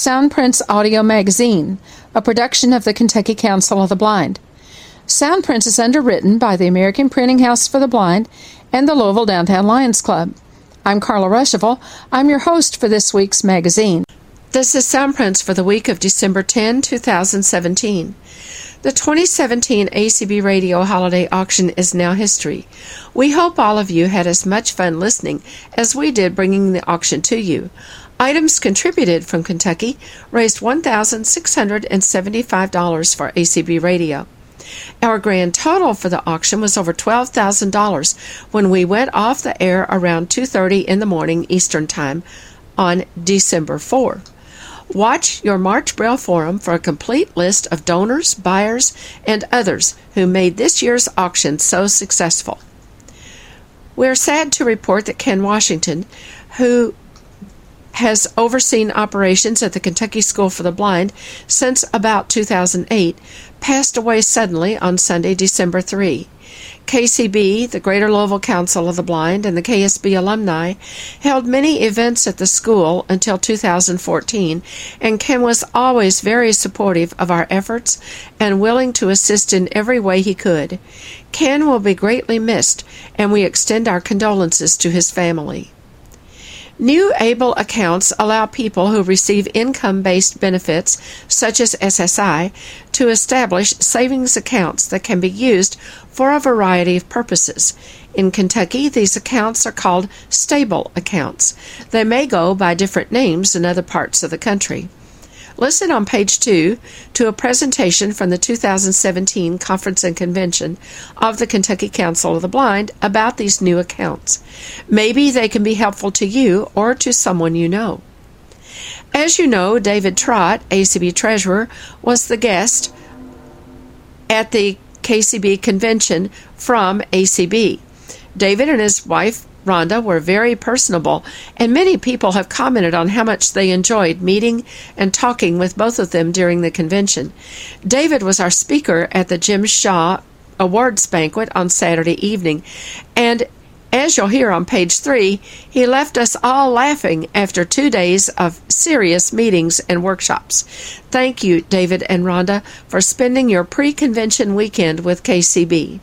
Soundprints Audio Magazine, a production of the Kentucky Council of the Blind. Soundprints is underwritten by the American Printing House for the Blind and the Louisville Downtown Lions Club. I'm Carla Ruschival. I'm your host for this week's magazine. This is Soundprints for the week of December 10, 2017. The 2017 ACB Radio Holiday Auction is now history. We hope all of you had as much fun listening as we did bringing the auction to you. Items contributed from Kentucky raised $1,675 for ACB Radio. Our grand total for the auction was over $12,000 when we went off the air around 2:30 in the morning Eastern Time on December 4. Watch your March Braille Forum for a complete list of donors, buyers, and others who made this year's auction so successful. We are sad to report that Ken Washington, who has overseen operations at the Kentucky School for the Blind since about 2008, passed away suddenly on Sunday, December 3. KCB, the Greater Louisville Council of the Blind, and the KSB alumni held many events at the school until 2014, and Ken was always very supportive of our efforts and willing to assist in every way he could. Ken will be greatly missed, and we extend our condolences to his family. New ABLE accounts allow people who receive income based benefits, such as SSI, to establish savings accounts that can be used for a variety of purposes. In Kentucky, these accounts are called stable accounts. They may go by different names in other parts of the country. Listen on page two to a presentation from the 2017 Conference and Convention of the Kentucky Council of the Blind about these new accounts. Maybe they can be helpful to you or to someone you know. As you know, David Trott, ACB Treasurer, was the guest at the KCB convention from ACB. David and his wife Rhonda were very personable, and many people have commented on how much they enjoyed meeting and talking with both of them during the convention. David was our speaker at the Jim Shaw Awards banquet on Saturday evening, and as you'll hear on page three, he left us all laughing after two days of serious meetings and workshops. Thank you, David and Rhonda, for spending your pre convention weekend with KCB.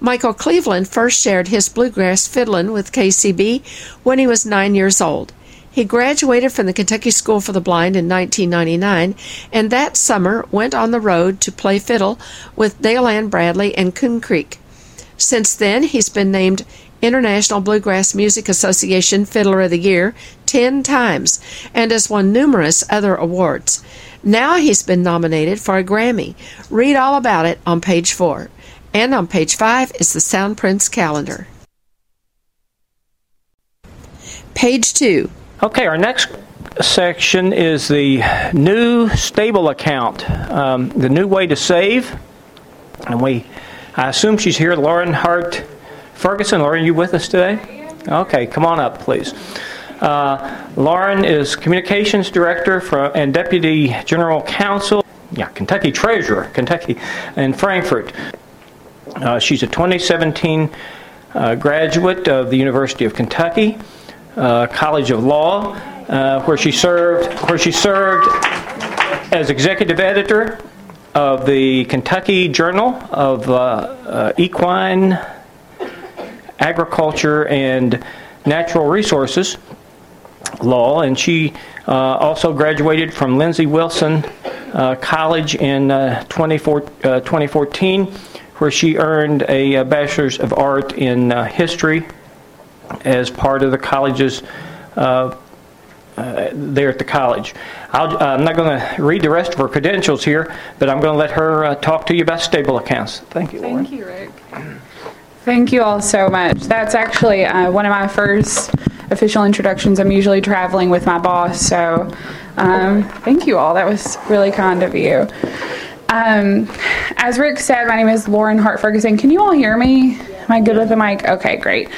Michael Cleveland first shared his bluegrass fiddling with KCB when he was nine years old. He graduated from the Kentucky School for the Blind in 1999 and that summer went on the road to play fiddle with Dale Ann Bradley and Coon Creek. Since then, he's been named International Bluegrass Music Association Fiddler of the Year 10 times and has won numerous other awards. Now he's been nominated for a Grammy. Read all about it on page 4. And on page 5 is the Sound Soundprints calendar. Page 2. Okay, our next section is the new stable account, um, the new way to save. And we, I assume she's here, Lauren Hart Ferguson. Lauren, are you with us today? Okay, come on up, please. Uh, Lauren is Communications Director for, and Deputy General Counsel, yeah, Kentucky Treasurer, Kentucky, in Frankfort. Uh, she's a 2017 uh, graduate of the University of Kentucky uh, College of Law, uh, where she served where she served as executive editor of the Kentucky Journal of uh, uh, Equine Agriculture and Natural Resources Law, and she also graduated from Lindsey Wilson College in 2014 where she earned a, Bachelor's of Art in uh, History as part of the college's. Uh, uh, there at the college. i am not going to read the rest of her credentials here, but I'm going to let her uh, talk to you about stable accounts. Thank you, Lauren. Thank you, Rick. Thank you all so much. That's actually uh, one of my first official introductions. I'm usually traveling with my boss, so um, thank you all. That was really kind of you. Um, as Rick said, my name is Lauren Hart Ferguson. Can you all hear me? Am I good with the mic? Okay, great.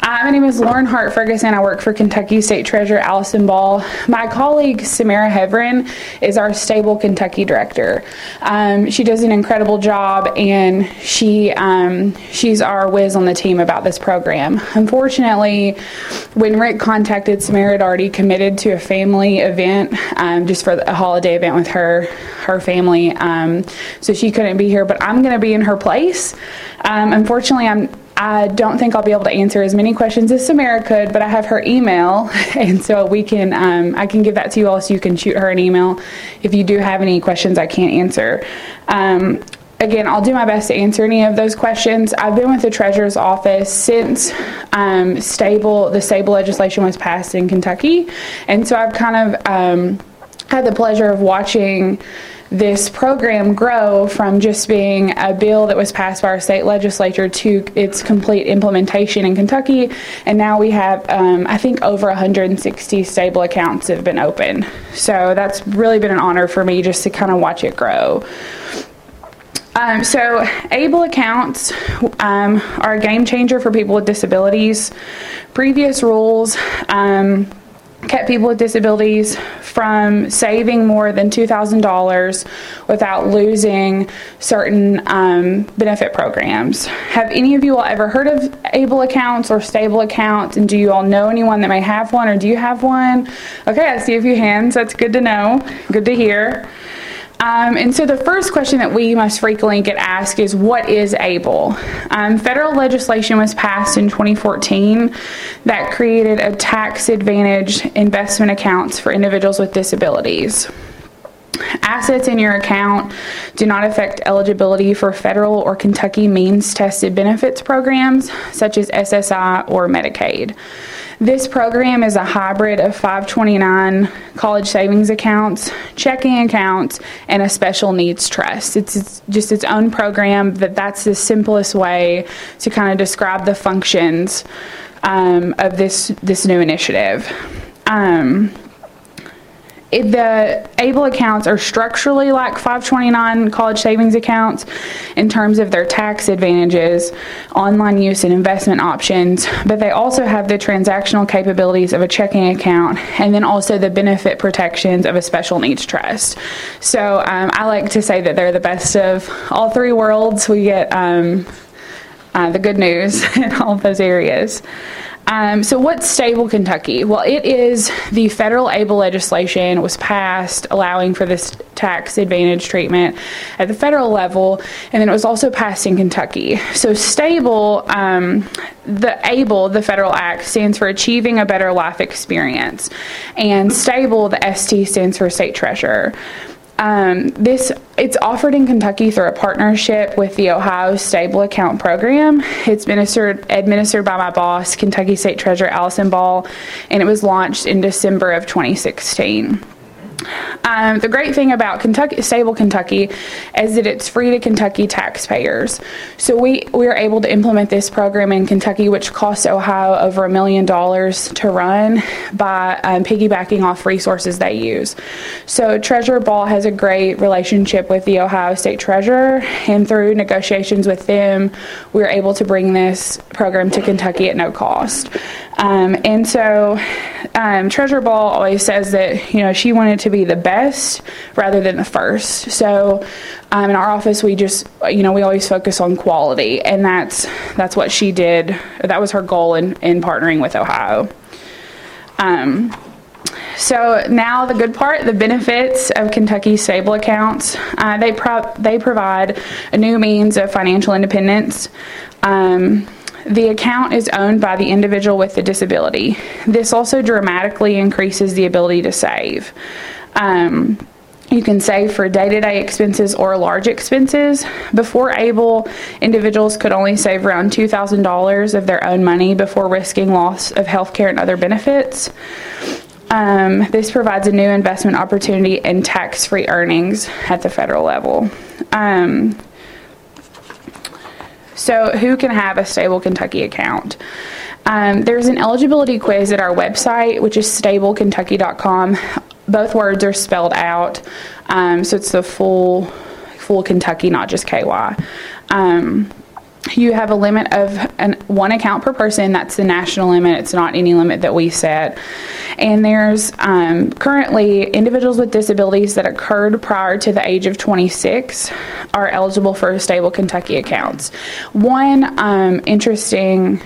Uh, my name is Lauren Hart Ferguson. I work for Kentucky State Treasurer Allison Ball. My colleague Samara Heavrin is our Stable Kentucky Director. Um, she does an incredible job, and she um, she's our whiz on the team about this program. Unfortunately, when Rick contacted Samara, had already committed to a family event um, just for a holiday event with her her family, um, so she couldn't be here. But I'm going to be in her place. Um, unfortunately, I'm I don't think I'll be able to answer as many questions as Samara could, but I have her email, and so we can um, I can give that to you all, so you can shoot her an email if you do have any questions I can't answer. Um, again, I'll do my best to answer any of those questions. I've been with the treasurer's office since um, stable the stable legislation was passed in Kentucky, and so I've kind of um, had the pleasure of watching this program grow from just being a bill that was passed by our state legislature to its complete implementation in Kentucky. And now we have, um, I think, over 160 stable accounts have been open. So that's really been an honor for me just to kind of watch it grow. Um, so, ABLE accounts um, are a game changer for people with disabilities. Previous rules um, kept people with disabilities from saving more than $2,000 without losing certain um, benefit programs. Have any of you all ever heard of ABLE accounts or stable accounts? And do you all know anyone that may have one or do you have one? Okay, I see a few hands. That's good to know. Good to hear. Um, and so the first question that we must frequently get asked is what is ABLE? Um, federal legislation was passed in 2014 that created a tax advantage investment accounts for individuals with disabilities. Assets in your account do not affect eligibility for federal or Kentucky means tested benefits programs such as SSI or Medicaid. This program is a hybrid of 529 college savings accounts, checking accounts, and a special needs trust. It's, it's just its own program, but that's the simplest way to kind of describe the functions um, of this, this new initiative. Um, it, the ABLE accounts are structurally like 529 college savings accounts in terms of their tax advantages, online use, and investment options, but they also have the transactional capabilities of a checking account and then also the benefit protections of a special needs trust. So um, I like to say that they're the best of all three worlds. We get um, uh, the good news in all those areas. Um, so, what's Stable Kentucky? Well, it is the federal ABLE legislation was passed allowing for this tax advantage treatment at the federal level, and then it was also passed in Kentucky. So, Stable, um, the ABLE, the federal act, stands for Achieving a Better Life Experience, and Stable, the ST, stands for State Treasurer. Um, this it's offered in Kentucky through a partnership with the Ohio Stable Account Program. It's administered administered by my boss, Kentucky State Treasurer Allison Ball, and it was launched in December of 2016. Um, the great thing about Kentucky, Stable Kentucky is that it's free to Kentucky taxpayers. So we, we are able to implement this program in Kentucky, which costs Ohio over a million dollars to run by um, piggybacking off resources they use. So Treasurer Ball has a great relationship with the Ohio State Treasurer, and through negotiations with them, we are able to bring this program to Kentucky at no cost. Um, and so um, Treasurer Ball always says that you know she wanted to be the best rather than the first. So um, in our office, we just you know we always focus on quality, and that's that's what she did. That was her goal in in partnering with Ohio. Um, so now the good part, the benefits of Kentucky stable accounts. Uh, they pro- they provide a new means of financial independence. Um, the account is owned by the individual with the disability. This also dramatically increases the ability to save. Um, you can save for day to day expenses or large expenses. Before ABLE, individuals could only save around $2,000 of their own money before risking loss of health care and other benefits. Um, this provides a new investment opportunity and tax free earnings at the federal level. Um, so, who can have a stable Kentucky account? Um, there's an eligibility quiz at our website, which is stablekentucky.com. Both words are spelled out, um, so it's the full full Kentucky, not just KY. Um, you have a limit of an, one account per person. That's the national limit. It's not any limit that we set. And there's um, currently individuals with disabilities that occurred prior to the age of 26 are eligible for stable Kentucky accounts. One um, interesting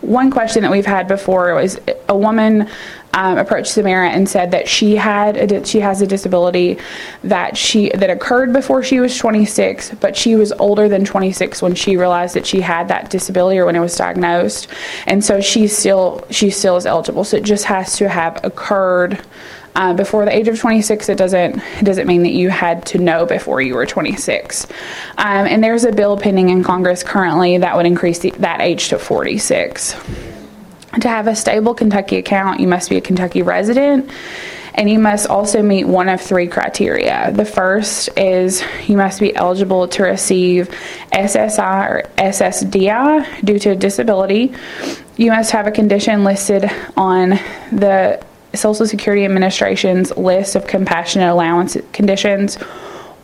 one question that we've had before was a woman um, approached Samara and said that she had a, she has a disability that she that occurred before she was 26, but she was older than 26 when she realized that she had that disability or when it was diagnosed, and so she still she still is eligible. So it just has to have occurred. Uh, before the age of 26, it doesn't it doesn't mean that you had to know before you were 26. Um, and there's a bill pending in Congress currently that would increase the, that age to 46. To have a stable Kentucky account, you must be a Kentucky resident and you must also meet one of three criteria. The first is you must be eligible to receive SSI or SSDI due to a disability. You must have a condition listed on the Social Security Administration's list of compassionate allowance conditions,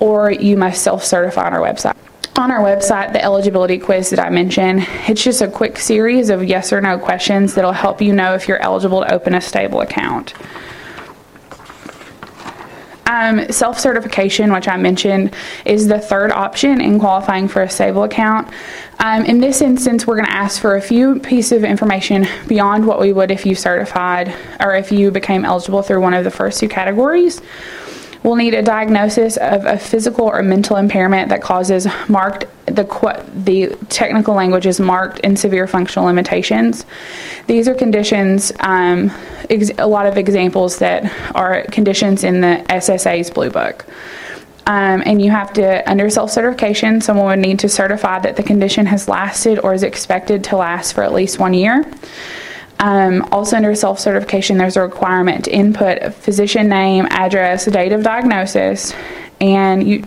or you must self certify on our website on our website the eligibility quiz that I mentioned. It's just a quick series of yes or no questions that'll help you know if you're eligible to open a stable account. Um, Self certification, which I mentioned, is the third option in qualifying for a stable account. Um, in this instance, we're going to ask for a few pieces of information beyond what we would if you certified or if you became eligible through one of the first two categories will need a diagnosis of a physical or mental impairment that causes marked the the technical language is marked and severe functional limitations. These are conditions. Um, a lot of examples that are conditions in the SSA's Blue Book. Um, and you have to, under self certification, someone would need to certify that the condition has lasted or is expected to last for at least one year. Um, also, under self certification, there's a requirement to input a physician name, address, date of diagnosis, and you,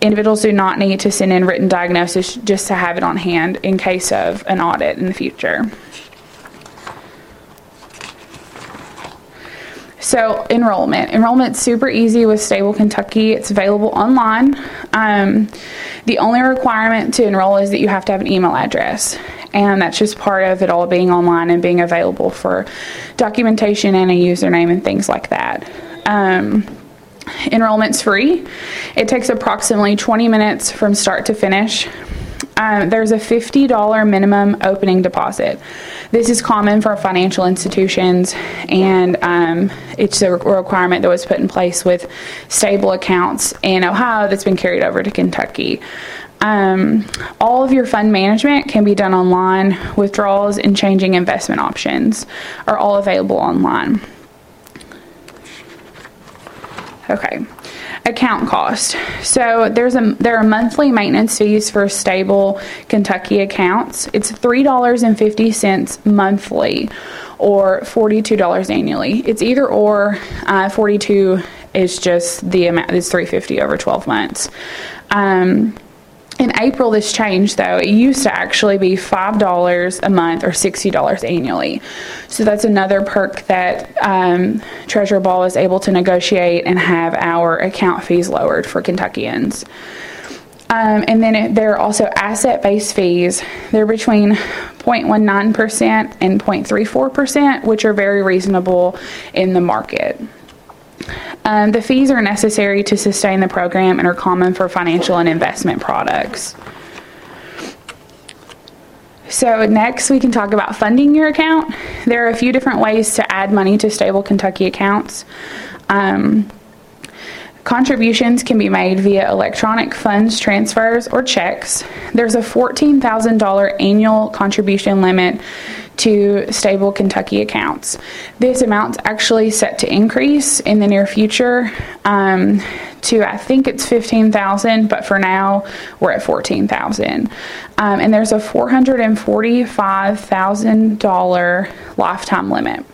individuals do not need to send in written diagnosis just to have it on hand in case of an audit in the future. So, enrollment. Enrollment's super easy with Stable Kentucky. It's available online. Um, the only requirement to enroll is that you have to have an email address and that's just part of it all being online and being available for documentation and a username and things like that. Um, enrollment's free. It takes approximately 20 minutes from start to finish. Um, there's a $50 minimum opening deposit. This is common for financial institutions, and um, it's a requirement that was put in place with stable accounts in Ohio that's been carried over to Kentucky. Um, all of your fund management can be done online. Withdrawals and changing investment options are all available online. Okay, account cost. So there's a there are monthly maintenance fees for stable Kentucky accounts. It's three dollars and fifty cents monthly, or forty two dollars annually. It's either or. Uh, forty two is just the amount. It's three fifty over twelve months. Um, in April, this changed though. It used to actually be $5 a month or $60 annually. So that's another perk that um, Treasurer Ball is able to negotiate and have our account fees lowered for Kentuckians. Um, and then there are also asset based fees. They're between 0.19% and 0.34%, which are very reasonable in the market. Um, the fees are necessary to sustain the program and are common for financial and investment products. So, next we can talk about funding your account. There are a few different ways to add money to stable Kentucky accounts. Um, Contributions can be made via electronic funds transfers or checks. There's a $14,000 annual contribution limit to stable Kentucky accounts. This amount's actually set to increase in the near future um, to I think it's 15,000, but for now we're at 14,000. Um, and there's a $445,000 lifetime limit.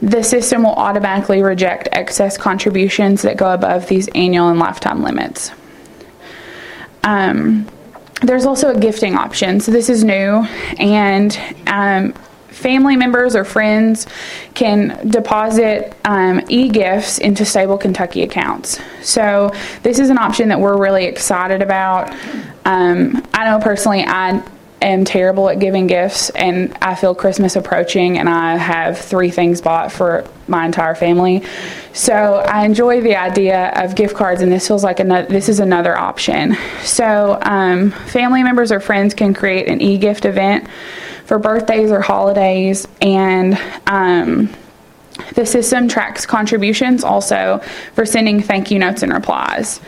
The system will automatically reject excess contributions that go above these annual and lifetime limits. Um, there's also a gifting option. So this is new, and um, family members or friends can deposit um, e gifts into stable Kentucky accounts. So, this is an option that we're really excited about. Um, I know personally, I am terrible at giving gifts, and I feel Christmas approaching, and I have three things bought for my entire family. So I enjoy the idea of gift cards, and this feels like another, this is another option. So um, family members or friends can create an e-gift event for birthdays or holidays, and um, the system tracks contributions also for sending thank you notes and replies.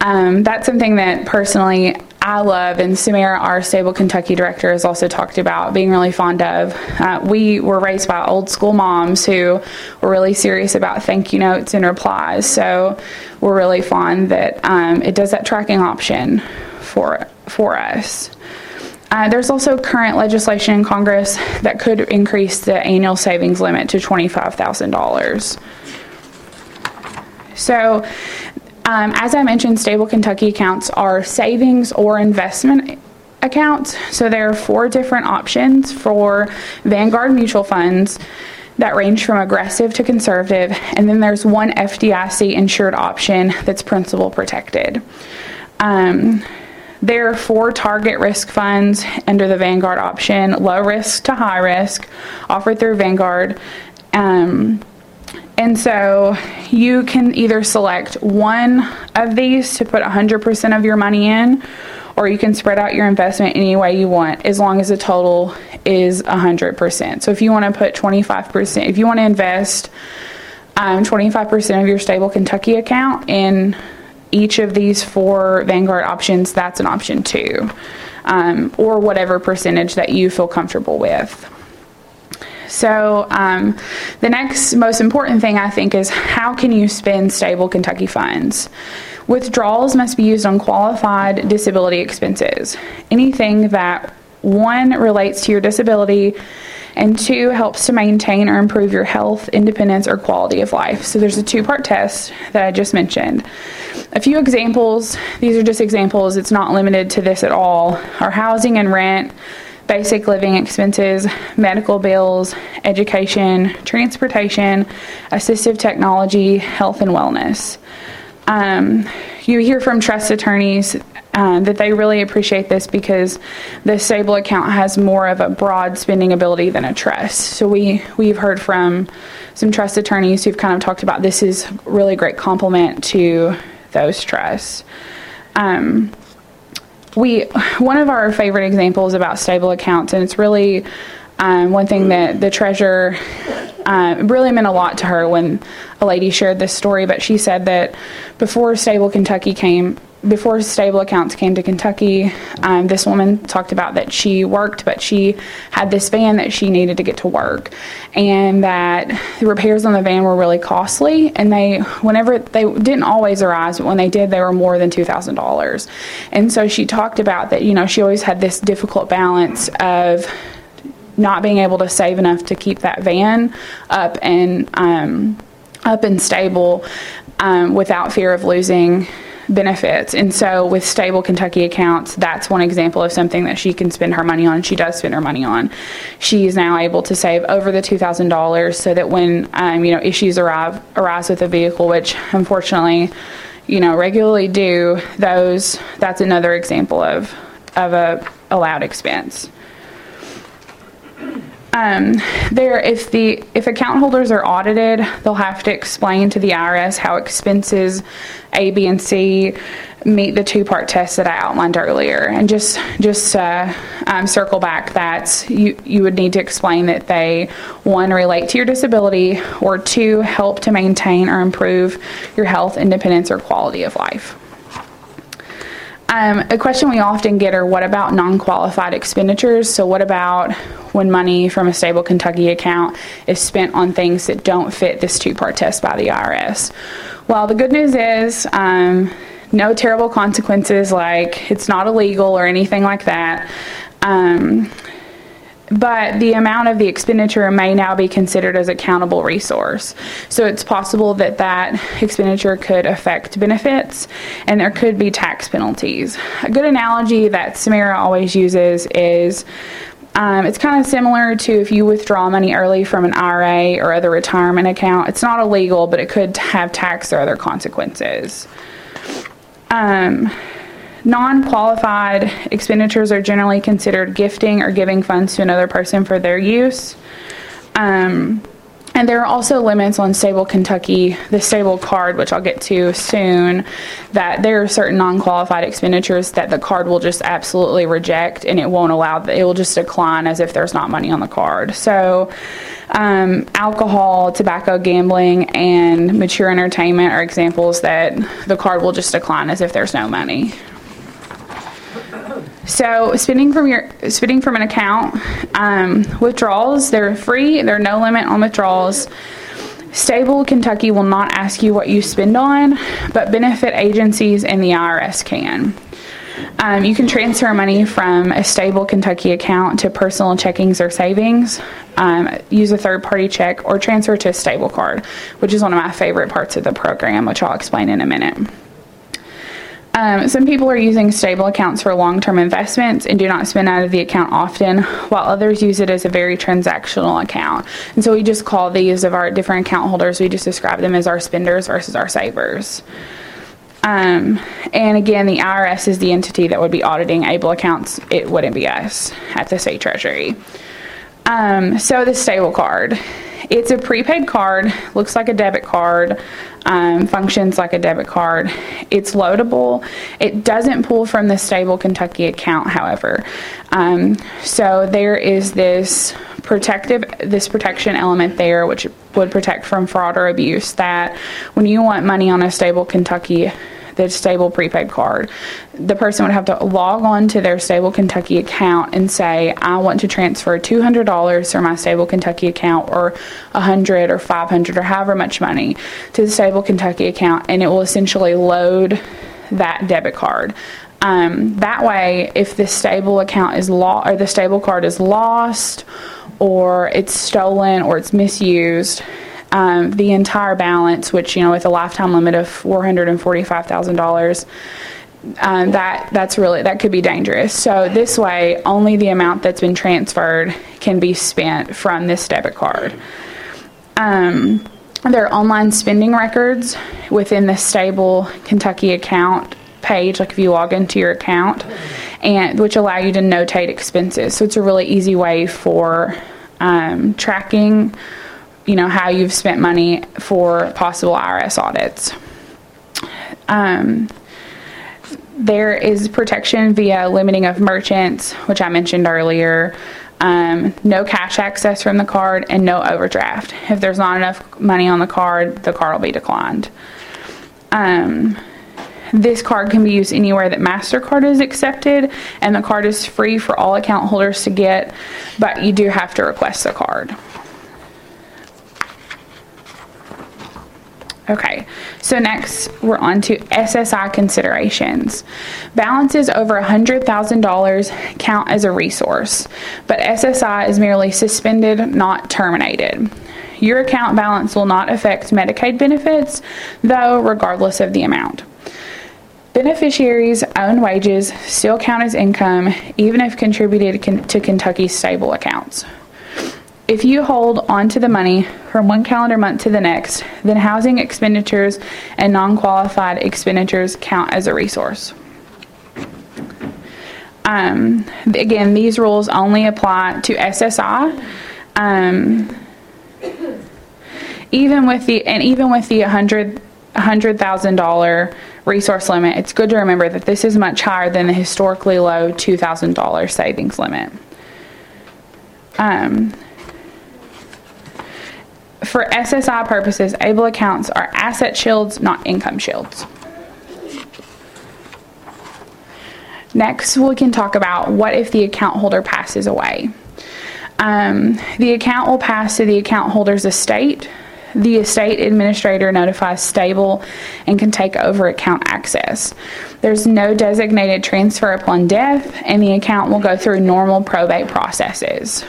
Um, that's something that personally I love, and Samara, our Stable Kentucky director, has also talked about being really fond of. Uh, we were raised by old school moms who were really serious about thank you notes and replies, so we're really fond that um, it does that tracking option for for us. Uh, there's also current legislation in Congress that could increase the annual savings limit to $25,000. So, um, as I mentioned, stable Kentucky accounts are savings or investment accounts. So there are four different options for Vanguard mutual funds that range from aggressive to conservative, and then there's one FDIC insured option that's principal protected. Um, there are four target risk funds under the Vanguard option low risk to high risk, offered through Vanguard. Um, and so you can either select one of these to put 100% of your money in, or you can spread out your investment any way you want as long as the total is 100%. So if you want to put 25%, if you want to invest um, 25% of your stable Kentucky account in each of these four Vanguard options, that's an option too, um, or whatever percentage that you feel comfortable with. So, um, the next most important thing I think is how can you spend stable Kentucky funds? Withdrawals must be used on qualified disability expenses. Anything that one relates to your disability and two helps to maintain or improve your health, independence, or quality of life. So there's a two part test that I just mentioned. A few examples, these are just examples, it's not limited to this at all, are housing and rent, basic living expenses, medical bills, education, transportation, assistive technology, health and wellness. Um, you hear from trust attorneys uh, that they really appreciate this because the stable account has more of a broad spending ability than a trust. So we we've heard from some trust attorneys who've kind of talked about this is really great complement to those trusts. Um, we one of our favorite examples about stable accounts, and it's really um, one thing that the treasurer uh, really meant a lot to her when a lady shared this story. But she said that before Stable Kentucky came, before stable accounts came to Kentucky, um, this woman talked about that she worked, but she had this van that she needed to get to work, and that the repairs on the van were really costly. And they, whenever they didn't always arise, but when they did, they were more than two thousand dollars. And so she talked about that. You know, she always had this difficult balance of not being able to save enough to keep that van up and um, up and stable um, without fear of losing benefits. And so with stable Kentucky accounts, that's one example of something that she can spend her money on. She does spend her money on. She is now able to save over the two thousand dollars so that when um, you know issues arrive arise with the vehicle, which unfortunately, you know, regularly do, those that's another example of of a allowed expense. Um, there, if the if account holders are audited, they'll have to explain to the IRS how expenses A, B, and C meet the two-part test that I outlined earlier, and just just uh, um, circle back that you you would need to explain that they one relate to your disability or two help to maintain or improve your health, independence, or quality of life. Um, a question we often get are what about non qualified expenditures? So, what about when money from a stable Kentucky account is spent on things that don't fit this two part test by the IRS? Well, the good news is um, no terrible consequences like it's not illegal or anything like that. Um, but the amount of the expenditure may now be considered as a countable resource. So it's possible that that expenditure could affect benefits and there could be tax penalties. A good analogy that Samara always uses is um, it's kind of similar to if you withdraw money early from an IRA or other retirement account. It's not illegal, but it could have tax or other consequences. Um, Non qualified expenditures are generally considered gifting or giving funds to another person for their use. Um, and there are also limits on Stable Kentucky, the stable card, which I'll get to soon, that there are certain non qualified expenditures that the card will just absolutely reject and it won't allow, it will just decline as if there's not money on the card. So, um, alcohol, tobacco, gambling, and mature entertainment are examples that the card will just decline as if there's no money. So spending from your spending from an account, um, withdrawals they're free. There are no limit on withdrawals. Stable Kentucky will not ask you what you spend on, but benefit agencies and the IRS can. Um, you can transfer money from a stable Kentucky account to personal checkings or savings, um, use a third party check, or transfer to a stable card, which is one of my favorite parts of the program, which I'll explain in a minute. Um, some people are using stable accounts for long term investments and do not spend out of the account often, while others use it as a very transactional account. And so we just call these of our different account holders, we just describe them as our spenders versus our savers. Um, and again, the IRS is the entity that would be auditing ABLE accounts. It wouldn't be us at the state treasury. Um, so the stable card. It's a prepaid card, looks like a debit card, um, functions like a debit card. It's loadable. It doesn't pull from the stable Kentucky account, however. Um, so there is this protective, this protection element there, which would protect from fraud or abuse. That when you want money on a stable Kentucky the stable prepaid card. The person would have to log on to their stable Kentucky account and say, I want to transfer $200 from my stable Kentucky account or 100 or 500 or however much money to the stable Kentucky account and it will essentially load that debit card. Um, that way, if the stable account is lost or the stable card is lost or it's stolen or it's misused, um, the entire balance, which you know with a lifetime limit of four hundred and forty-five thousand dollars. Um, that that's really that could be dangerous. So this way, only the amount that's been transferred can be spent from this debit card. Um, there are online spending records within the stable Kentucky account page, like if you log into your account, and which allow you to notate expenses. So it's a really easy way for um, tracking you know how you've spent money for possible IRS audits. Um, there is protection via limiting of merchants, which I mentioned earlier. Um, no cash access from the card and no overdraft. If there's not enough money on the card, the card will be declined. Um, this card can be used anywhere that MasterCard is accepted, and the card is free for all account holders to get, but you do have to request the card. Okay, so next we're on to SSI considerations. Balances over $100,000 count as a resource, but SSI is merely suspended, not terminated. Your account balance will not affect Medicaid benefits, though, regardless of the amount. Beneficiaries' own wages still count as income, even if contributed to Kentucky's stable accounts. If you hold on to the money from one calendar month to the next, then housing expenditures and non qualified expenditures count as a resource. Um, again, these rules only apply to SSI. Um, even with the and even with the hundred thousand dollar resource limit, it's good to remember that this is much higher than the historically low two thousand dollar savings limit. Um, for SSI purposes, ABLE accounts are asset shields, not income shields. Next, we can talk about what if the account holder passes away. Um, the account will pass to the account holder's estate. The estate administrator notifies stable and can take over account access. There's no designated transfer upon death, and the account will go through normal probate processes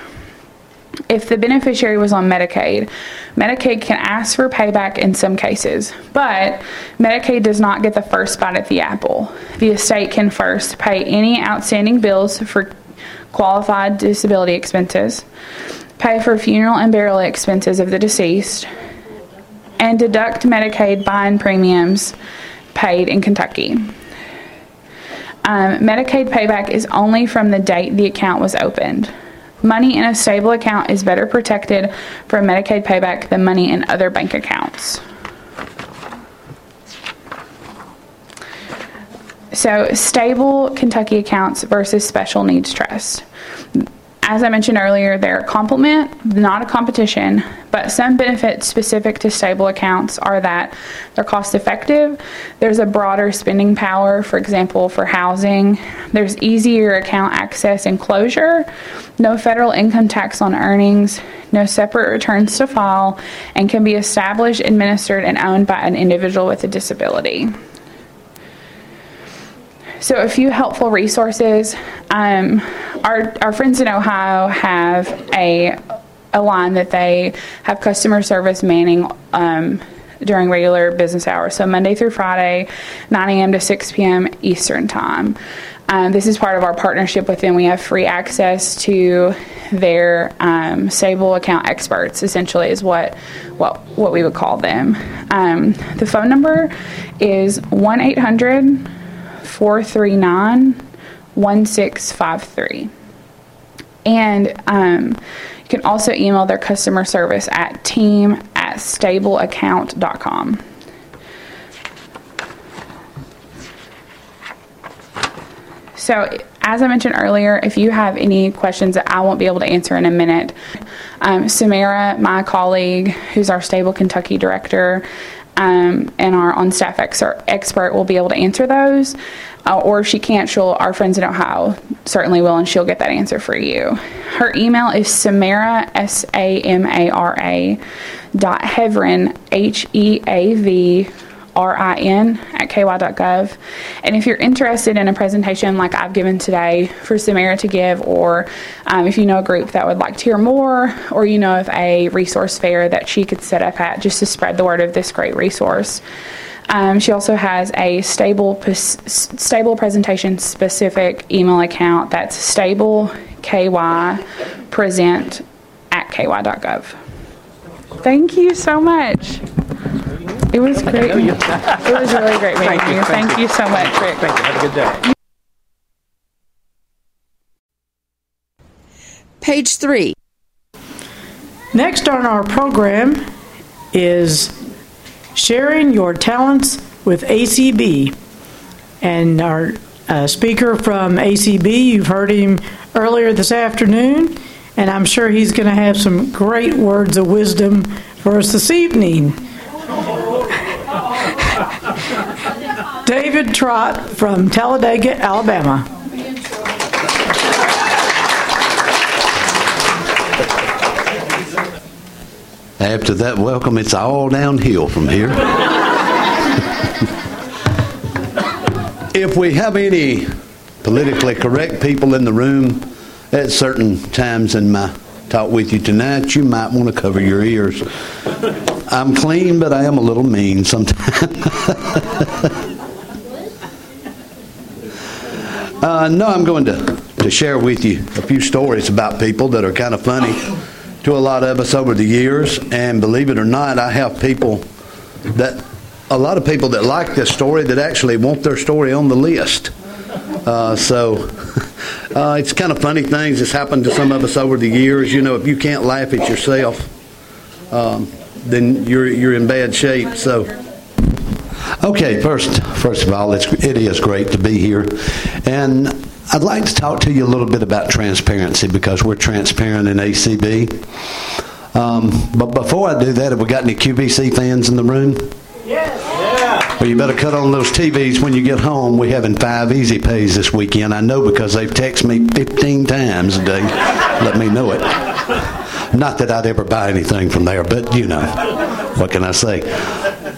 if the beneficiary was on Medicaid, Medicaid can ask for payback in some cases, but Medicaid does not get the first bite at the apple. The estate can first pay any outstanding bills for qualified disability expenses, pay for funeral and burial expenses of the deceased, and deduct Medicaid buy-in premiums paid in Kentucky. Um, Medicaid payback is only from the date the account was opened. Money in a stable account is better protected from Medicaid payback than money in other bank accounts. So, stable Kentucky accounts versus special needs trust. As I mentioned earlier, they're a complement, not a competition, but some benefits specific to stable accounts are that they're cost effective, there's a broader spending power, for example, for housing, there's easier account access and closure, no federal income tax on earnings, no separate returns to file, and can be established, administered, and owned by an individual with a disability. So, a few helpful resources. Um, our, our friends in Ohio have a, a line that they have customer service manning um, during regular business hours. So, Monday through Friday, 9 a.m. to 6 p.m. Eastern Time. Um, this is part of our partnership with them. We have free access to their um, stable account experts. Essentially, is what what what we would call them. Um, the phone number is one eight hundred 439 1653. And um, you can also email their customer service at team at stableaccount.com. So, as I mentioned earlier, if you have any questions that I won't be able to answer in a minute, um, Samara, my colleague, who's our Stable Kentucky director, um, and our on staff ex- expert will be able to answer those. Uh, or if she can't, she'll, our friends in Ohio certainly will, and she'll get that answer for you. Her email is Samara, S A M A R A, dot Heavrin, H E A V R-I-N at ky.gov. And if you're interested in a presentation like I've given today for Samara to give, or um, if you know a group that would like to hear more, or you know of a resource fair that she could set up at just to spread the word of this great resource. Um, she also has a stable stable presentation specific email account that's stable ky present at ky.gov. Thank you so much. It was great. it was really great meeting Thank you. you. Thank Thank you so much, Rick. Thank you. Have a good day. Page 3. Next on our program is Sharing Your Talents with ACB. And our uh, speaker from ACB, you've heard him earlier this afternoon, and I'm sure he's going to have some great words of wisdom for us this evening. David Trott from Talladega, Alabama. After that welcome, it's all downhill from here. if we have any politically correct people in the room at certain times in my talk with you tonight, you might want to cover your ears. I'm clean, but I am a little mean sometimes. uh, no, I'm going to, to share with you a few stories about people that are kind of funny to a lot of us over the years. And believe it or not, I have people that, a lot of people that like this story that actually want their story on the list. Uh, so uh, it's kind of funny things that's happened to some of us over the years. You know, if you can't laugh at yourself, um, then you're you're in bad shape. So. Okay, first, first of all, it's, it is great to be here, and I'd like to talk to you a little bit about transparency because we're transparent in ACB. Um, but before I do that, have we got any QVC fans in the room? Yes. Yeah. Well, you better cut on those TVs when you get home. We're having five easy pays this weekend. I know because they've texted me 15 times a day. Let me know it. Not that I'd ever buy anything from there, but you know, what can I say?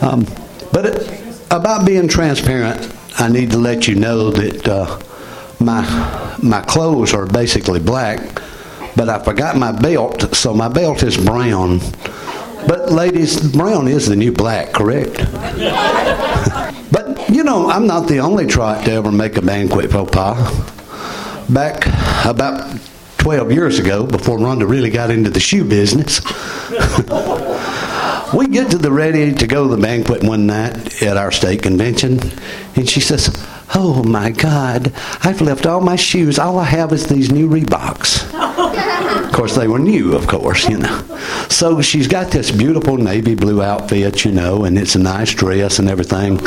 Um, but it, about being transparent, I need to let you know that uh, my my clothes are basically black, but I forgot my belt, so my belt is brown. But ladies, brown is the new black, correct? but you know, I'm not the only Trott to ever make a banquet faux pas. Back about 12 years ago, before Rhonda really got into the shoe business. we get to the ready to go to the banquet one night at our state convention, and she says, Oh my God, I've left all my shoes. All I have is these new Reeboks. of course, they were new, of course, you know. So she's got this beautiful navy blue outfit, you know, and it's a nice dress and everything.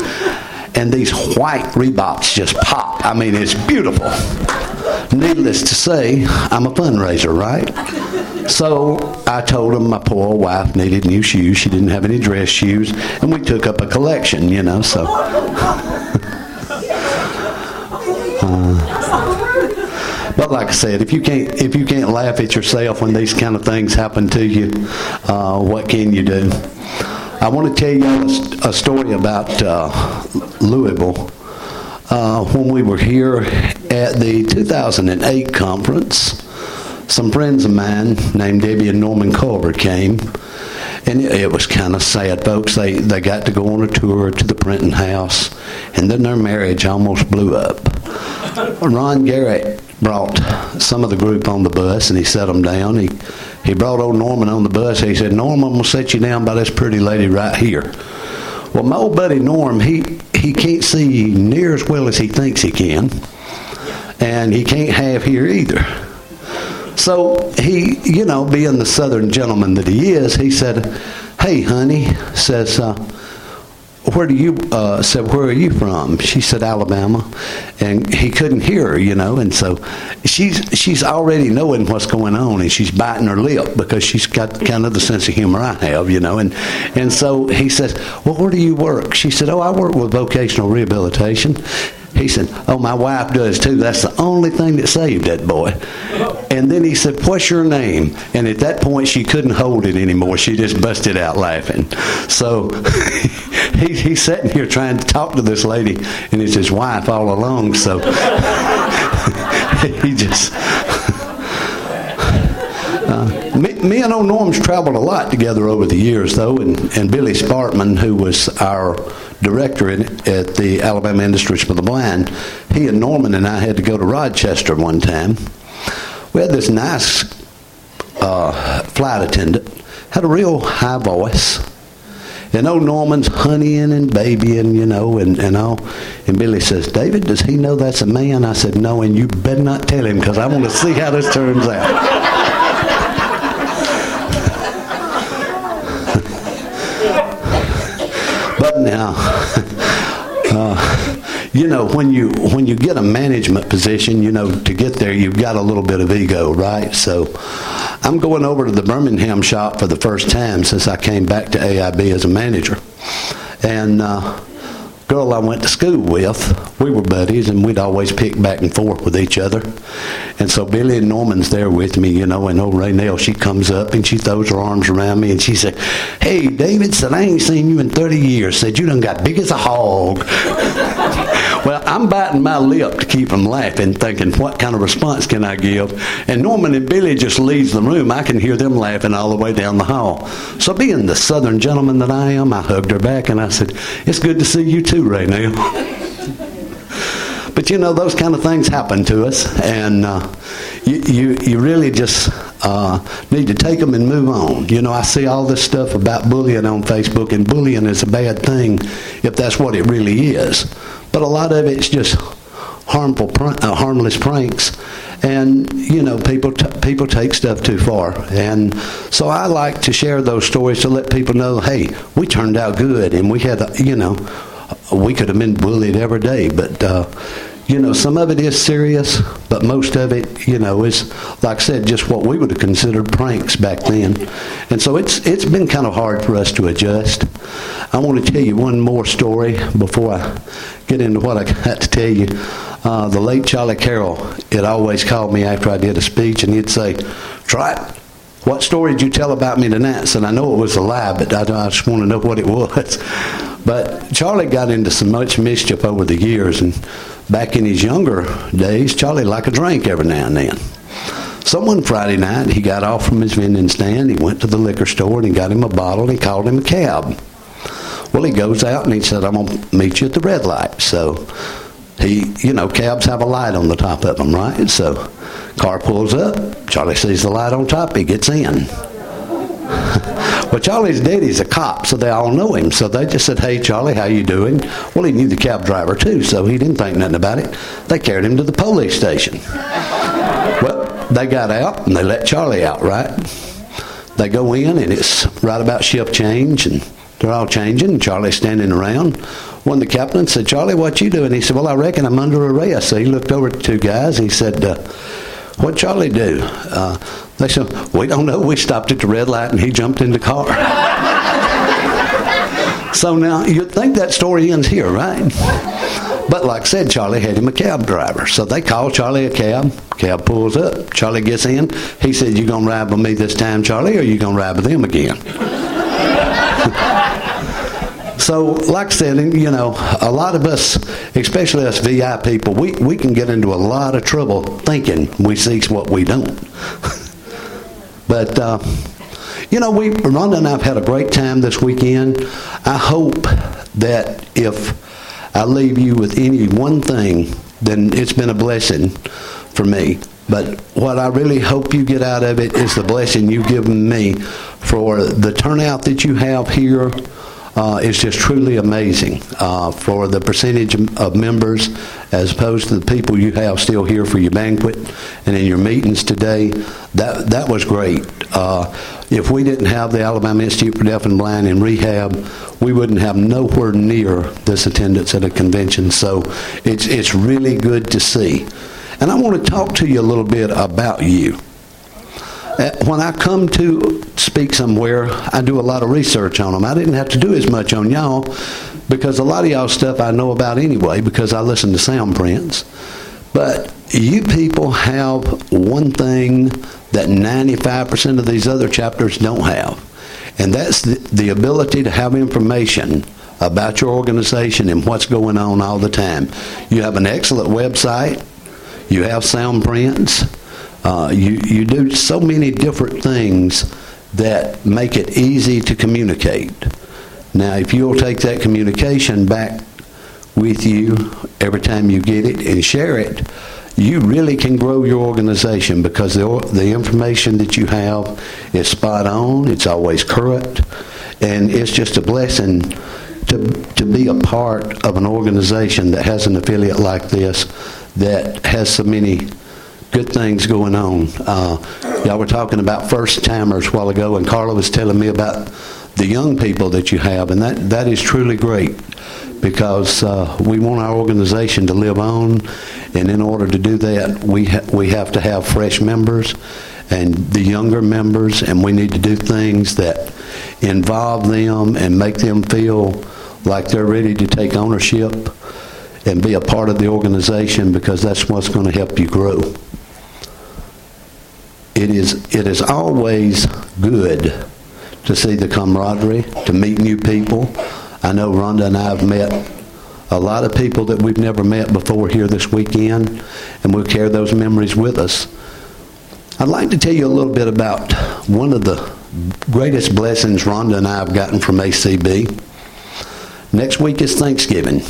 And these white Reeboks just pop. I mean, it's beautiful. Needless to say, I'm a fundraiser, right? So I told him my poor wife needed new shoes. She didn't have any dress shoes, and we took up a collection, you know. So, uh, but like I said, if you can't if you can't laugh at yourself when these kind of things happen to you, uh, what can you do? I want to tell you a, a story about uh, Louisville. Uh, when we were here at the 2008 conference, some friends of mine named Debbie and Norman Culver came, and it, it was kind of sad, folks. They they got to go on a tour to the printing house, and then their marriage almost blew up. Ron Garrett brought some of the group on the bus, and he set them down. He he brought old Norman on the bus. He said, "Norm, I'm gonna set you down by this pretty lady right here." Well, my old buddy Norm, he, he can't see near as well as he thinks he can, and he can't have here either. So he, you know, being the southern gentleman that he is, he said, "Hey, honey," says, uh, "Where do you?" Uh, said, "Where are you from?" She said, "Alabama," and he couldn't hear her, you know, and so she's she's already knowing what's going on, and she's biting her lip because she's got kind of the sense of humor I have, you know, and and so he says, "Well, where do you work?" She said, "Oh, I work with vocational rehabilitation." He said, Oh, my wife does too. That's the only thing that saved that boy. And then he said, What's your name? And at that point, she couldn't hold it anymore. She just busted out laughing. So he, he's sitting here trying to talk to this lady, and it's his wife all along. So he just. Uh, me, me, and old Norm's traveled a lot together over the years, though, and, and Billy Spartman, who was our director in, at the Alabama Industries for the Blind, he and Norman and I had to go to Rochester one time. We had this nice uh, flight attendant, had a real high voice. And old Norman's honeying and babying, you know, and, and all. And Billy says, David, does he know that's a man? I said, no, and you better not tell him because I want to see how this turns out. Now, uh, you know, when you when you get a management position, you know, to get there, you've got a little bit of ego, right? So, I'm going over to the Birmingham shop for the first time since I came back to AIB as a manager, and. Uh, girl I went to school with, we were buddies, and we'd always pick back and forth with each other. And so Billy and Norman's there with me, you know, and old Raynell, she comes up and she throws her arms around me and she said, Hey, David, said, I ain't seen you in 30 years. Said, you done got big as a hog. well, I'm biting my lip to keep them laughing, thinking, what kind of response can I give? And Norman and Billy just leaves the room. I can hear them laughing all the way down the hall. So being the southern gentleman that I am, I hugged her back and I said, it's good to see you too, Ray now. but you know, those kind of things happen to us, and uh, you, you, you really just uh, need to take them and move on. You know, I see all this stuff about bullying on Facebook, and bullying is a bad thing if that's what it really is. But a lot of it's just harmful, pr- uh, harmless pranks, and you know, people t- people take stuff too far. And so I like to share those stories to let people know, hey, we turned out good, and we had, you know, we could have been bullied every day, but. Uh, you know, some of it is serious, but most of it, you know, is like I said, just what we would have considered pranks back then. And so it's it's been kind of hard for us to adjust. I want to tell you one more story before I get into what I got to tell you. Uh, the late Charlie Carroll had always called me after I did a speech, and he'd say, "Trott, what story did you tell about me tonight?" Said, "I know it was a lie, but I, I just want to know what it was." But Charlie got into so much mischief over the years, and back in his younger days, Charlie liked a drink every now and then. So one Friday night, he got off from his vending stand, he went to the liquor store, and he got him a bottle, and he called him a cab. Well, he goes out and he said, I'm going to meet you at the red light. So he, you know, cabs have a light on the top of them, right? So car pulls up, Charlie sees the light on top, he gets in. Well, Charlie's daddy's a cop, so they all know him. So they just said, "Hey, Charlie, how you doing?" Well, he knew the cab driver too, so he didn't think nothing about it. They carried him to the police station. well, they got out and they let Charlie out. Right? They go in and it's right about shift change and they're all changing. And Charlie's standing around. One of the captains said, "Charlie, what you doing?" He said, "Well, I reckon I'm under arrest." So he looked over at the two guys. He said. Uh, what Charlie do? Uh, they said, we don't know. We stopped at the red light and he jumped in the car. so now you'd think that story ends here, right? But like I said, Charlie had him a cab driver. So they call Charlie a cab. Cab pulls up. Charlie gets in. He said, You gonna ride with me this time, Charlie, or you gonna ride with them again? So, like I said, you know, a lot of us, especially us VI people, we, we can get into a lot of trouble thinking we see what we don't. but, uh, you know, we, Rhonda and I have had a great time this weekend. I hope that if I leave you with any one thing, then it's been a blessing for me. But what I really hope you get out of it is the blessing you've given me for the turnout that you have here uh, is just truly amazing uh, for the percentage of members as opposed to the people you have still here for your banquet and in your meetings today. That that was great. Uh, if we didn't have the Alabama Institute for Deaf and Blind in rehab, we wouldn't have nowhere near this attendance at a convention. So it's it's really good to see. And I want to talk to you a little bit about you. Uh, when I come to speak somewhere, I do a lot of research on them. I didn't have to do as much on y'all because a lot of y'all stuff I know about anyway because I listen to Soundprints. But you people have one thing that 95% of these other chapters don't have, and that's the, the ability to have information about your organization and what's going on all the time. You have an excellent website, you have Soundprints, uh, you, you do so many different things that make it easy to communicate. Now, if you'll take that communication back with you every time you get it and share it, you really can grow your organization because the, the information that you have is spot on, it's always current, and it's just a blessing to, to be a part of an organization that has an affiliate like this that has so many good things going on. Uh, y'all were talking about first timers a while ago, and Carla was telling me about the young people that you have, and that, that is truly great because uh, we want our organization to live on, and in order to do that, we ha- we have to have fresh members and the younger members, and we need to do things that involve them and make them feel like they're ready to take ownership and be a part of the organization because that's what's going to help you grow it is, it is always good to see the camaraderie, to meet new people. I know Rhonda and I have met a lot of people that we've never met before here this weekend, and we'll carry those memories with us. I'd like to tell you a little bit about one of the greatest blessings Rhonda and I have gotten from ACB. Next week is Thanksgiving.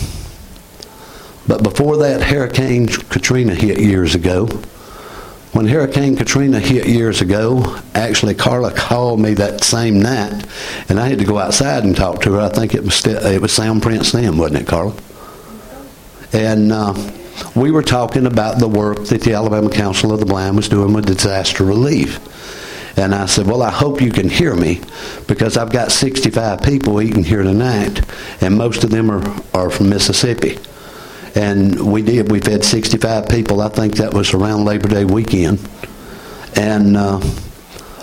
But before that, Hurricane Katrina hit years ago. When Hurricane Katrina hit years ago, actually Carla called me that same night, and I had to go outside and talk to her. I think it was still, it was Soundprints then, wasn't it, Carla? And uh, we were talking about the work that the Alabama Council of the Blind was doing with disaster relief. And I said, Well, I hope you can hear me because I've got 65 people eating here tonight, and most of them are, are from Mississippi. And we did. We fed 65 people. I think that was around Labor Day weekend. And uh,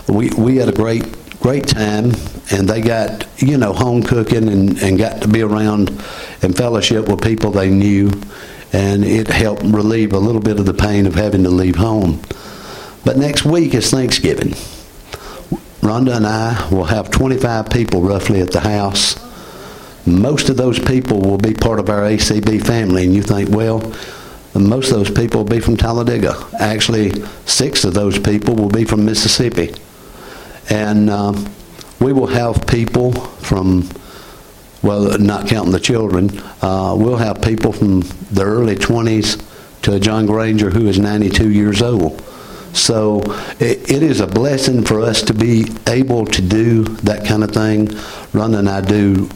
we, we had a great, great time. And they got, you know, home cooking and, and got to be around and fellowship with people they knew. And it helped relieve a little bit of the pain of having to leave home. But next week is Thanksgiving. Rhonda and I will have 25 people roughly at the house most of those people will be part of our ACB family. And you think, well, most of those people will be from Talladega. Actually, six of those people will be from Mississippi. And uh, we will have people from, well, not counting the children, uh, we'll have people from the early 20s to a John Granger, who is 92 years old. So it, it is a blessing for us to be able to do that kind of thing. Rhonda and I do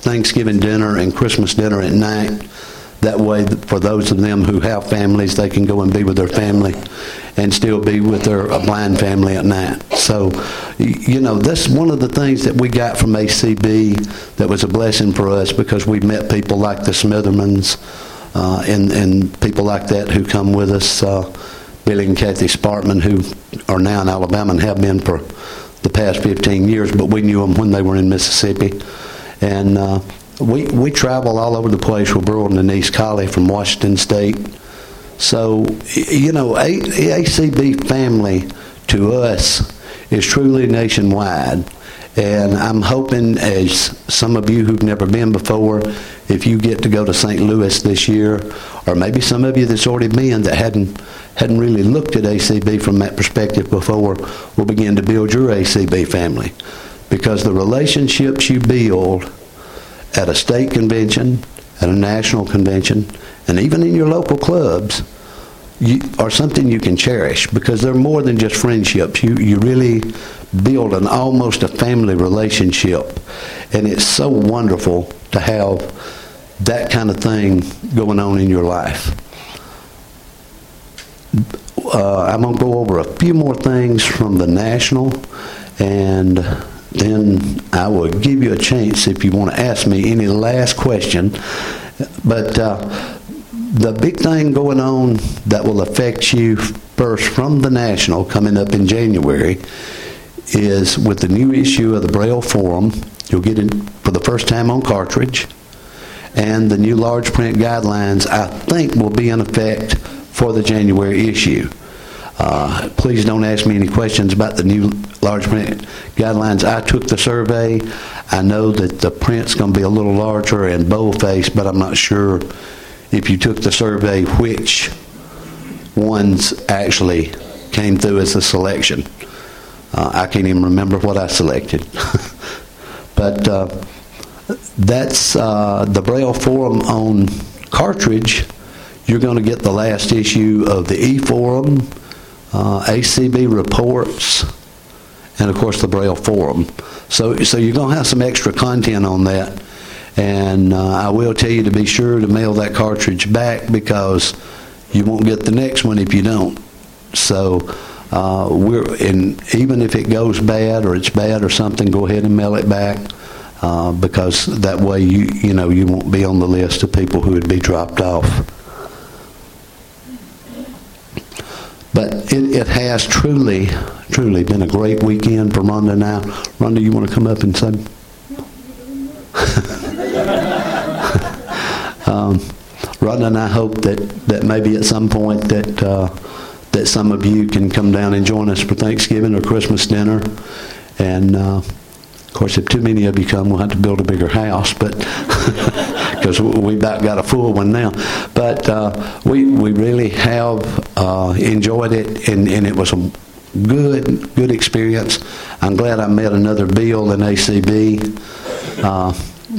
Thanksgiving dinner and Christmas dinner at night. That way, for those of them who have families, they can go and be with their family and still be with their blind family at night. So, you know, that's one of the things that we got from ACB that was a blessing for us because we met people like the Smithermans uh, and, and people like that who come with us. Uh, Billy and Kathy Spartman, who are now in Alabama and have been for the past 15 years, but we knew them when they were in Mississippi. And uh, we, we travel all over the place. We're Burlington and East Collie from Washington State. So, you know, ACB family to us is truly nationwide. And I'm hoping, as some of you who've never been before, if you get to go to St. Louis this year, or maybe some of you that's already been that hadn't hadn't really looked at ACB from that perspective before, will begin to build your ACB family, because the relationships you build at a state convention, at a national convention, and even in your local clubs you, are something you can cherish because they're more than just friendships. You, you really build an almost a family relationship. And it's so wonderful to have that kind of thing going on in your life. Uh, I'm going to go over a few more things from the national and then I will give you a chance if you want to ask me any last question. But uh, the big thing going on that will affect you first from the national coming up in January is with the new issue of the Braille Forum. You'll get it for the first time on cartridge. And the new large print guidelines, I think, will be in effect for the January issue. Uh, please don't ask me any questions about the new large print guidelines. I took the survey. I know that the print's going to be a little larger and bold-faced, but I'm not sure if you took the survey which ones actually came through as a selection. Uh, I can't even remember what I selected. but uh, that's uh, the Braille Forum on cartridge. You're going to get the last issue of the e-forum, uh, ACB reports, and of course the Braille Forum. So, so you're going to have some extra content on that. And uh, I will tell you to be sure to mail that cartridge back because you won't get the next one if you don't. So uh, we're and even if it goes bad or it's bad or something, go ahead and mail it back uh, because that way you you know you won't be on the list of people who would be dropped off. But it, it has truly, truly been a great weekend for Rhonda and I. Rhonda, you want to come up and say? um, Rhonda and I hope that, that maybe at some point that uh, that some of you can come down and join us for Thanksgiving or Christmas dinner. And uh, of course, if too many of you come, we'll have to build a bigger house, but because we about got a full one now. But uh, we we really have uh, enjoyed it, and, and it was a good good experience. I'm glad I met another Bill in ACB, uh,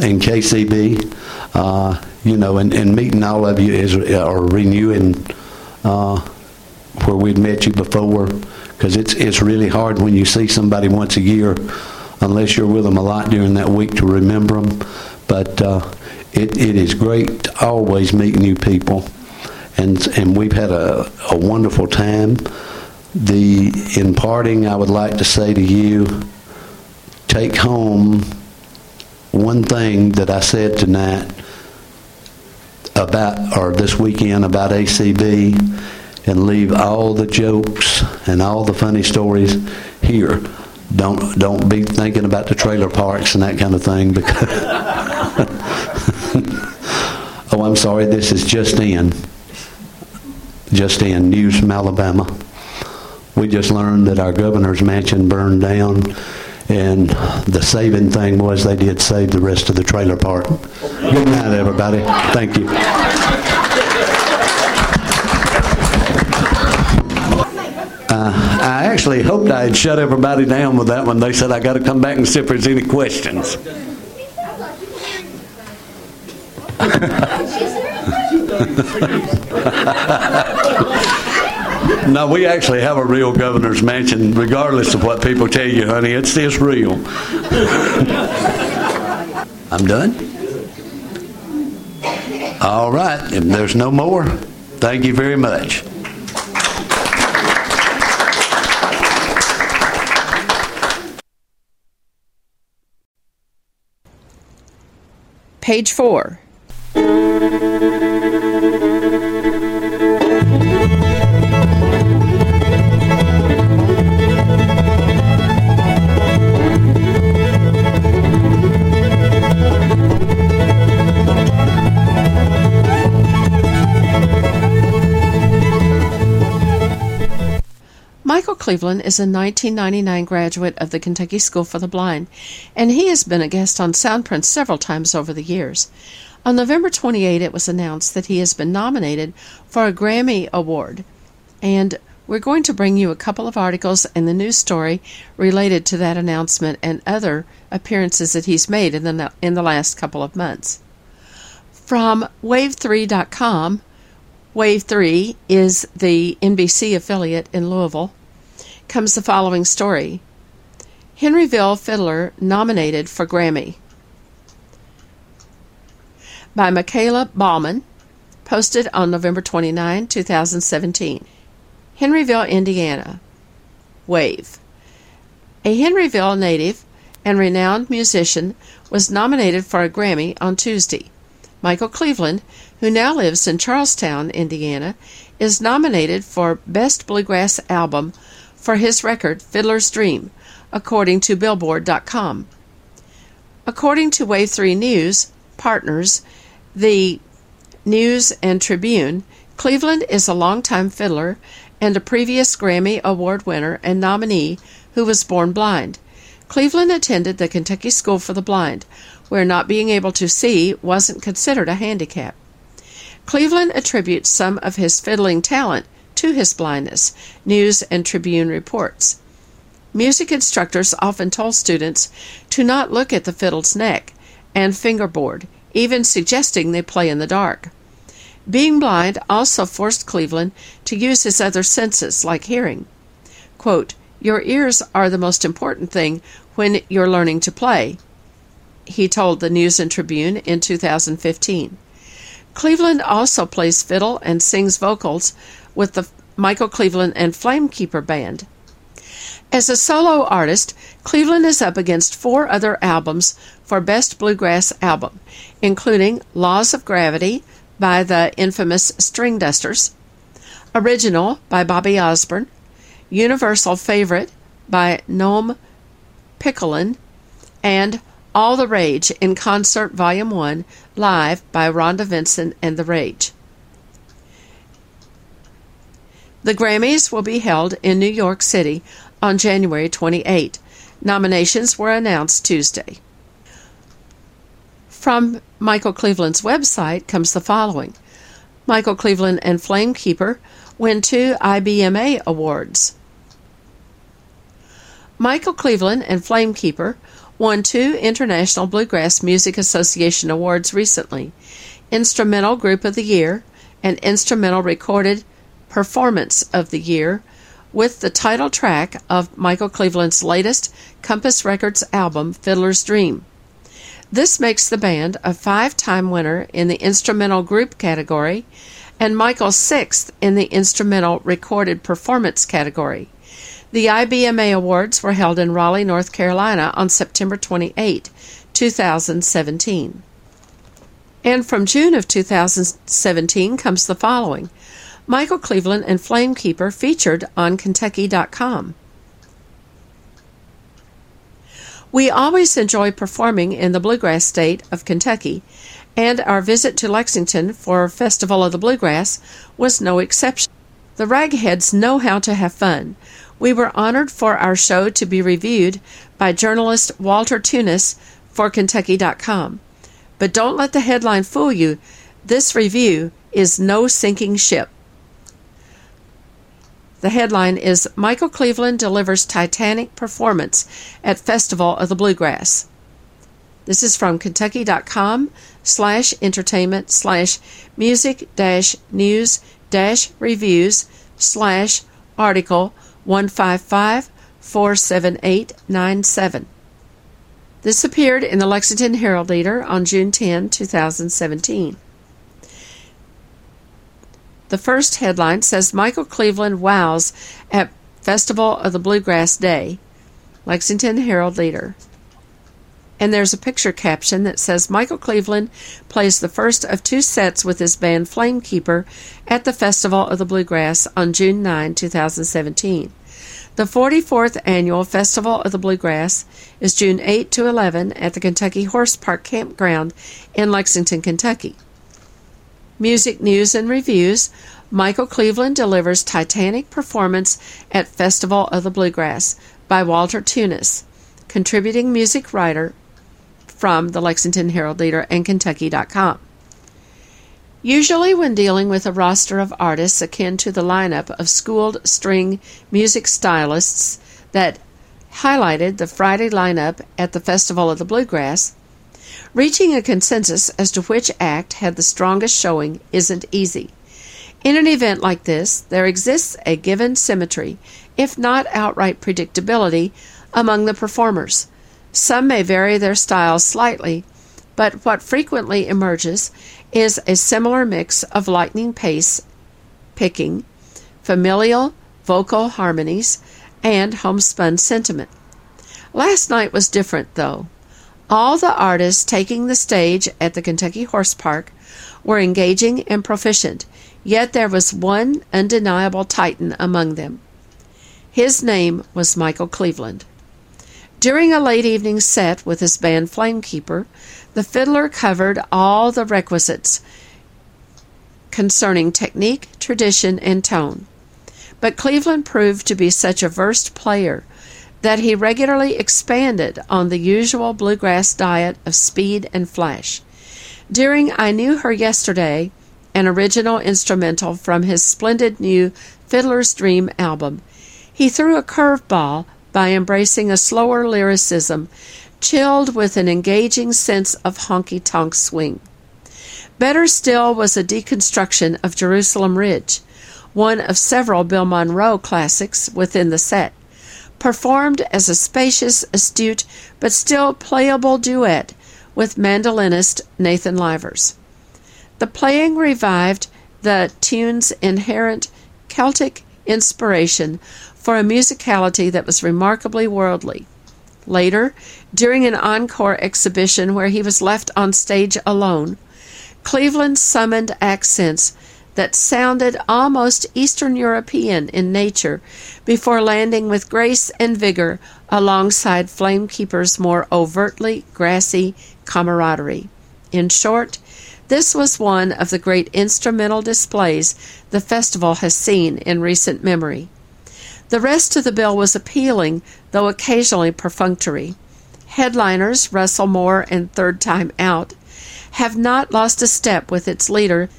in KCB, uh, you know, and, and meeting all of you is or renewing uh, where we'd met you before, because it's it's really hard when you see somebody once a year, unless you're with them a lot during that week to remember them. But uh, it, it is great to always meet new people, and and we've had a, a wonderful time. The in parting, I would like to say to you, take home one thing that I said tonight about or this weekend about ACB and leave all the jokes and all the funny stories here. Don't don't be thinking about the trailer parks and that kind of thing because Oh, I'm sorry, this is just in. Just in news from Alabama. We just learned that our governor's mansion burned down and the saving thing was they did save the rest of the trailer park. Good night, everybody. Thank you. Uh, I actually hoped I had shut everybody down with that one. They said I got to come back and see if there's any questions. No, we actually have a real governor's mansion, regardless of what people tell you, honey. It's this real. I'm done. All right. If there's no more, thank you very much. Page 4. Cleveland is a 1999 graduate of the Kentucky School for the Blind, and he has been a guest on Soundprint several times over the years. On November 28, it was announced that he has been nominated for a Grammy Award, and we're going to bring you a couple of articles and the news story related to that announcement and other appearances that he's made in the in the last couple of months. From wave3.com, Wave 3 is the NBC affiliate in Louisville. Comes the following story Henryville Fiddler nominated for Grammy. By Michaela Bauman, posted on November 29, 2017. Henryville, Indiana. Wave. A Henryville native and renowned musician was nominated for a Grammy on Tuesday. Michael Cleveland, who now lives in Charlestown, Indiana, is nominated for Best Bluegrass Album for his record Fiddler's Dream, according to Billboard.com. According to Wave 3 News Partners, the News and Tribune, Cleveland is a longtime fiddler and a previous Grammy Award winner and nominee who was born blind. Cleveland attended the Kentucky School for the Blind, where not being able to see wasn't considered a handicap. Cleveland attributes some of his fiddling talent to his blindness, News and Tribune reports. Music instructors often told students to not look at the fiddle's neck and fingerboard, even suggesting they play in the dark. Being blind also forced Cleveland to use his other senses, like hearing. Quote, Your ears are the most important thing when you're learning to play, he told the News and Tribune in 2015. Cleveland also plays fiddle and sings vocals with the Michael Cleveland and Flamekeeper Band. As a solo artist, Cleveland is up against four other albums for Best Bluegrass Album, including Laws of Gravity by the infamous Stringdusters, Original by Bobby Osborne, Universal Favorite by Noam Pikelny, and all the Rage in Concert Volume 1, live by Rhonda Vincent and The Rage. The Grammys will be held in New York City on January 28. Nominations were announced Tuesday. From Michael Cleveland's website comes the following Michael Cleveland and Flamekeeper win two IBMA awards. Michael Cleveland and Flamekeeper won two International Bluegrass Music Association awards recently Instrumental Group of the Year and Instrumental Recorded Performance of the Year with the title track of Michael Cleveland's latest Compass Records album, Fiddler's Dream. This makes the band a five time winner in the Instrumental Group category and Michael sixth in the Instrumental Recorded Performance category. The IBMA Awards were held in Raleigh, North Carolina on September 28, 2017. And from June of 2017 comes the following Michael Cleveland and Flamekeeper featured on Kentucky.com. We always enjoy performing in the bluegrass state of Kentucky, and our visit to Lexington for Festival of the Bluegrass was no exception. The Ragheads know how to have fun. We were honored for our show to be reviewed by journalist Walter Tunis for Kentucky.com. But don't let the headline fool you. This review is no sinking ship. The headline is Michael Cleveland delivers Titanic performance at Festival of the Bluegrass. This is from Kentucky.com slash entertainment slash music dash news dash reviews slash Article 155 47897. This appeared in the Lexington Herald Leader on June 10, 2017. The first headline says Michael Cleveland wows at Festival of the Bluegrass Day. Lexington Herald Leader. And there's a picture caption that says Michael Cleveland plays the first of two sets with his band Flamekeeper at the Festival of the Bluegrass on June 9, 2017. The 44th annual Festival of the Bluegrass is June 8 to 11 at the Kentucky Horse Park Campground in Lexington, Kentucky. Music news and reviews. Michael Cleveland delivers Titanic performance at Festival of the Bluegrass by Walter Tunis, contributing music writer from the Lexington Herald Leader and Kentucky.com. Usually, when dealing with a roster of artists akin to the lineup of schooled string music stylists that highlighted the Friday lineup at the Festival of the Bluegrass, reaching a consensus as to which act had the strongest showing isn't easy. In an event like this, there exists a given symmetry, if not outright predictability, among the performers. Some may vary their styles slightly, but what frequently emerges is a similar mix of lightning pace picking, familial vocal harmonies, and homespun sentiment. Last night was different, though. All the artists taking the stage at the Kentucky Horse Park were engaging and proficient, yet there was one undeniable titan among them. His name was Michael Cleveland. During a late evening set with his band Flamekeeper, the fiddler covered all the requisites concerning technique, tradition, and tone. But Cleveland proved to be such a versed player that he regularly expanded on the usual bluegrass diet of speed and flash. During I Knew Her Yesterday, an original instrumental from his splendid new Fiddler's Dream album, he threw a curveball by embracing a slower lyricism, chilled with an engaging sense of honky tonk swing. Better still was a deconstruction of Jerusalem Ridge, one of several Bill Monroe classics within the set, performed as a spacious, astute, but still playable duet with mandolinist Nathan Livers. The playing revived the tune's inherent Celtic inspiration for a musicality that was remarkably worldly. Later, during an encore exhibition where he was left on stage alone, Cleveland summoned accents that sounded almost Eastern European in nature before landing with grace and vigor alongside Flamekeeper's more overtly grassy camaraderie. In short, this was one of the great instrumental displays the festival has seen in recent memory. The rest of the bill was appealing, though occasionally perfunctory. Headliners, Russell Moore and Third Time Out, have not lost a step with its leader,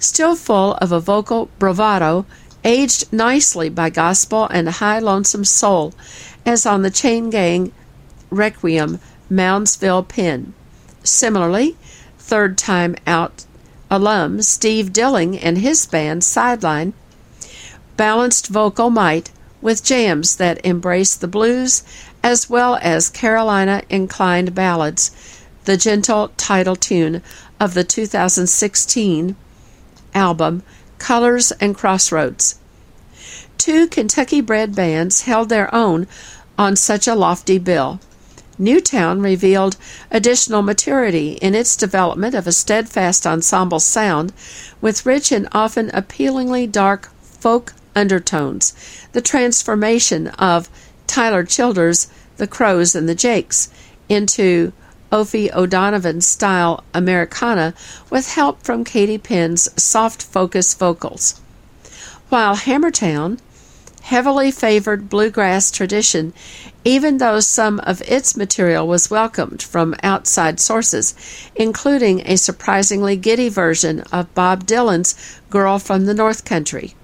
still full of a vocal bravado, aged nicely by gospel and high lonesome soul, as on the Chain Gang Requiem Moundsville Pen. Similarly, Third Time Out alum Steve Dilling and his band Sideline balanced vocal might with jams that embrace the blues as well as Carolina inclined ballads, the gentle title tune of the 2016 album Colors and Crossroads. Two Kentucky bred bands held their own on such a lofty bill. Newtown revealed additional maturity in its development of a steadfast ensemble sound with rich and often appealingly dark folk undertones, the transformation of Tyler Childers' The Crows and the Jakes into Opie O'Donovan style Americana with help from Katie Penn's soft focus vocals. While Hammertowne, heavily favored bluegrass tradition, even though some of its material was welcomed from outside sources, including a surprisingly giddy version of Bob Dylan's Girl from the North Country.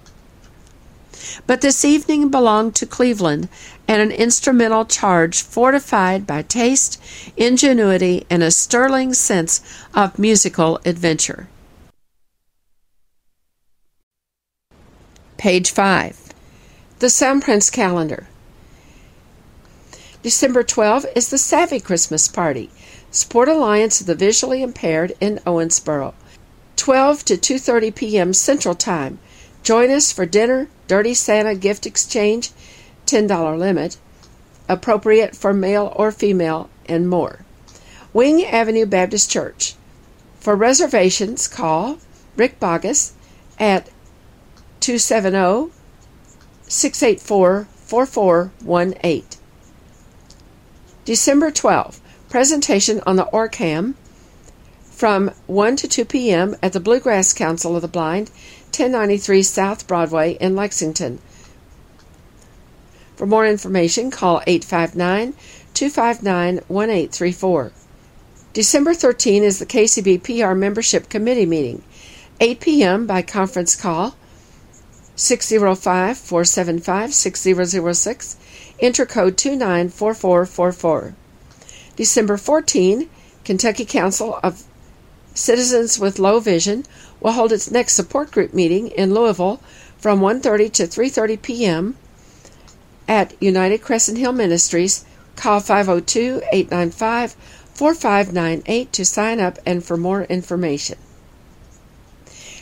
But this evening belonged to Cleveland, and an instrumental charge fortified by taste, ingenuity, and a sterling sense of musical adventure. Page 5. The Soundprints calendar. December 12 is the Savvy Christmas Party, Sport Alliance of the Visually Impaired in Owensboro. 12 to 2:30 p.m. Central Time. Join us for dinner, Dirty Santa gift exchange, $10 limit, appropriate for male or female, and more. Wing Avenue Baptist Church. For reservations, call Rick Bogus at 270 684 4418. December 12, presentation on the ORCAM from 1 to 2 p.m. at the Bluegrass Council of the Blind, 1093 South Broadway in Lexington. For more information, call 859 259 1834. December 13 is the KCB PR Membership Committee meeting, 8 p.m. by conference call 605 475 6006, enter code 294444. December 14, Kentucky Council of Citizens with Low Vision will hold its next support group meeting in Louisville from 1:30 to 3:30 p.m. at United Crescent Hill Ministries. Call 502-895-4598 to sign up and for more information.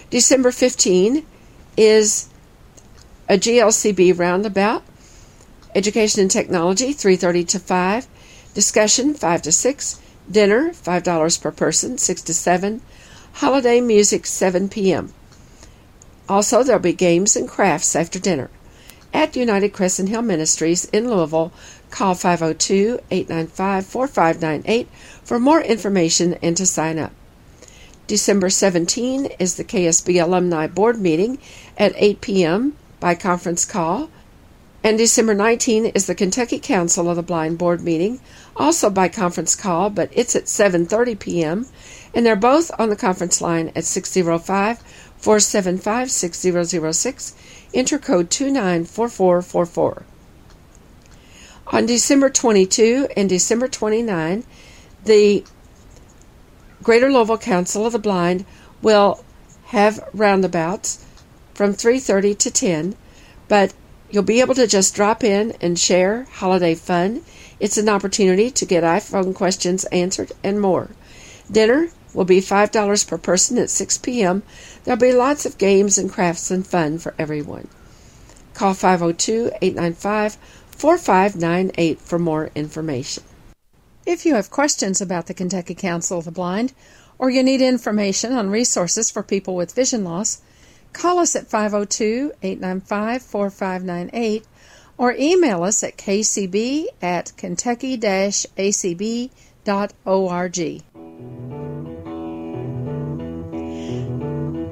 December 15 is a GLCB roundabout, education and technology 3:30 to 5, discussion 5 to 6, dinner $5 per person 6 to 7, holiday music 7 p.m. Also there'll be games and crafts after dinner. At United Crescent Hill Ministries in Louisville, call 502-895-4598 for more information and to sign up. December 17 is the KSB Alumni Board meeting at 8 p.m by conference call. And December 19 is the Kentucky Council of the Blind Board meeting, also by conference call, but it's at 7:30 p.m. and they're both on the conference line at 605-475-6006, enter code 294444. On December 22 and December 29, the Greater Louisville Council of the Blind will have roundabouts from 3:30 to 10, but you'll be able to just drop in and share holiday fun. It's an opportunity to get iPhone questions answered and more. Dinner will be $5 per person at 6 p.m. There'll be lots of games and crafts and fun for everyone. Call 502 895 4598 for more information. If you have questions about the Kentucky Council of the Blind, or you need information on resources for people with vision loss, Call us at 502 895 4598 or email us at kcb at kentucky acb.org.